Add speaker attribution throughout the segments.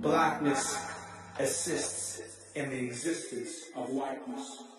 Speaker 1: blackness assists in the existence of whiteness.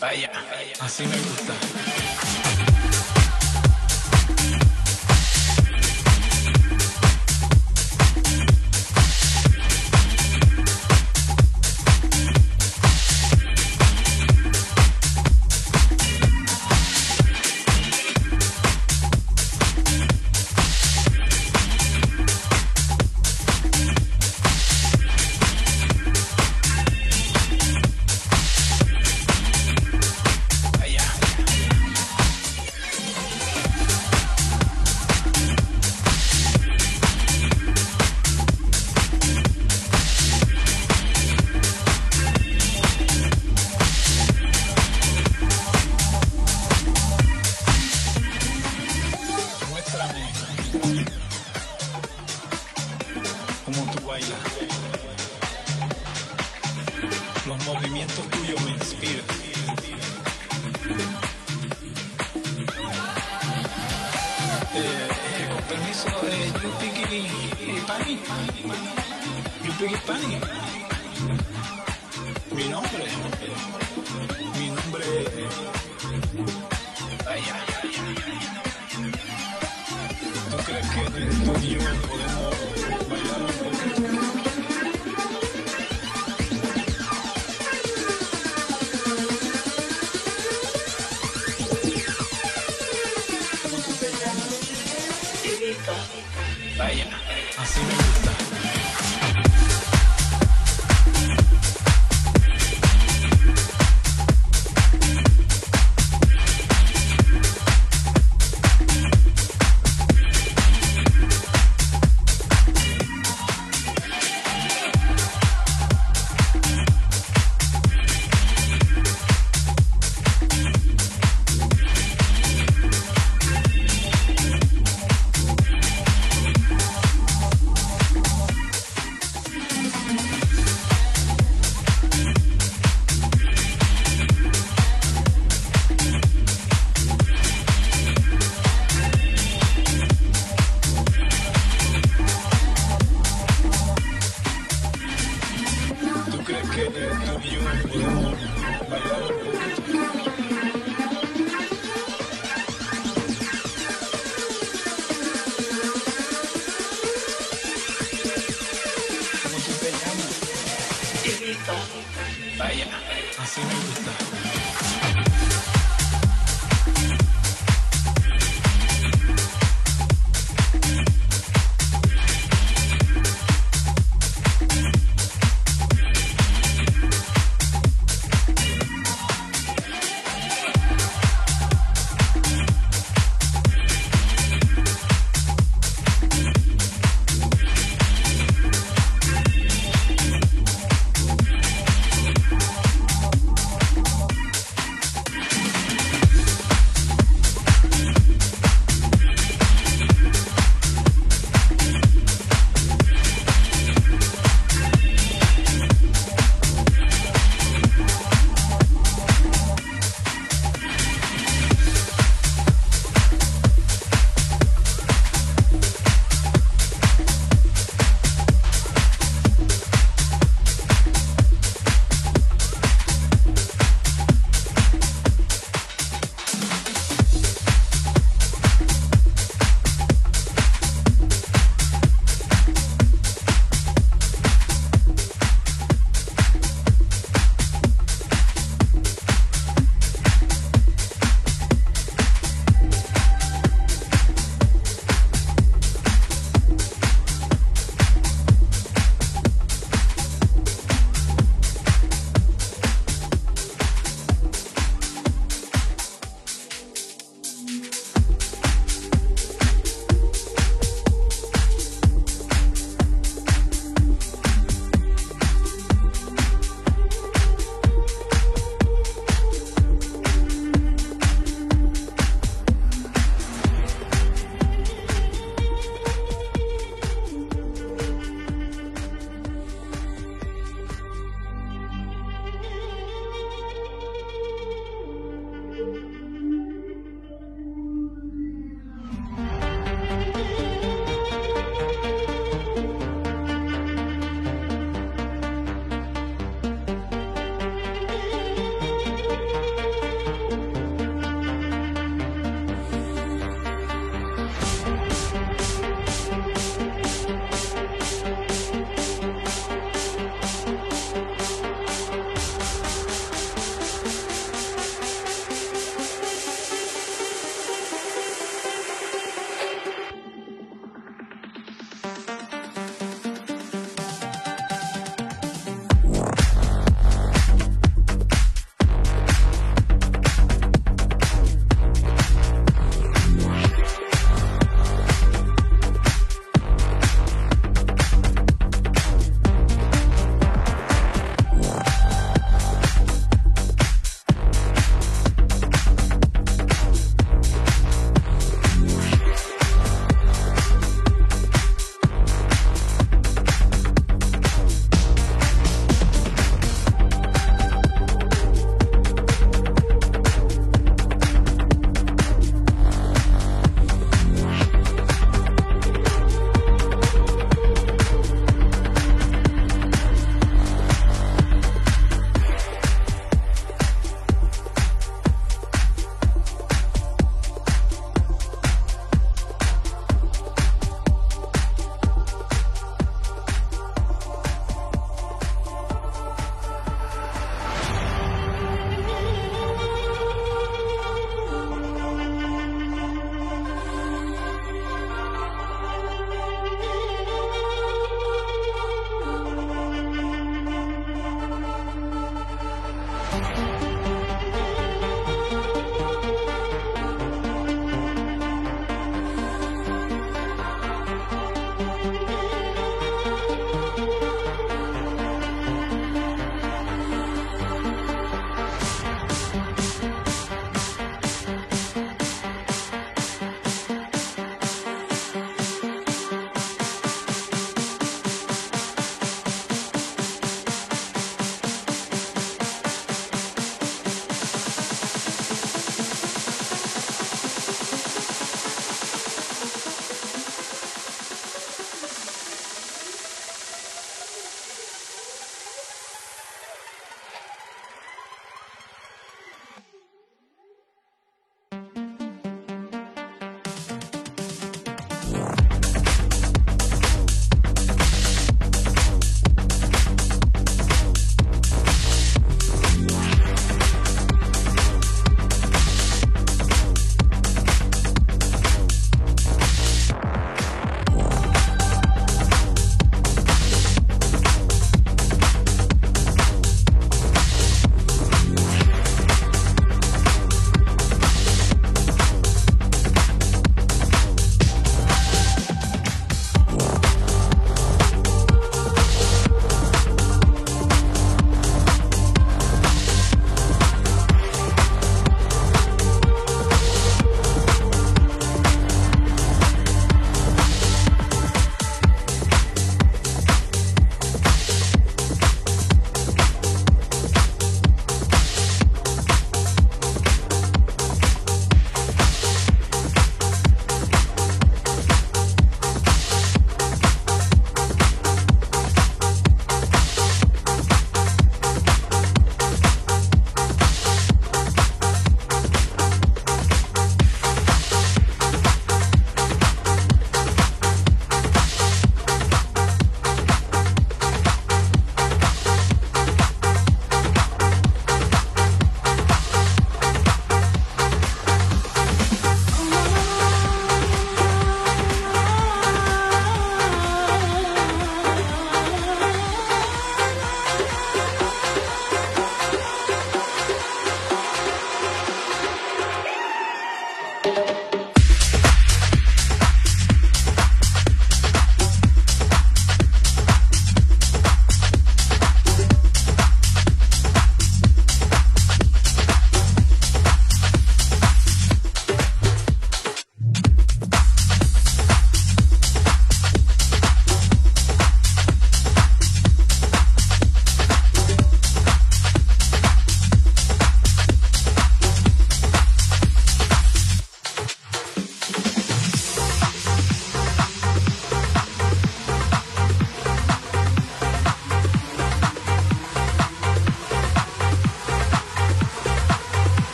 Speaker 1: Vaya, así me gusta. Thank.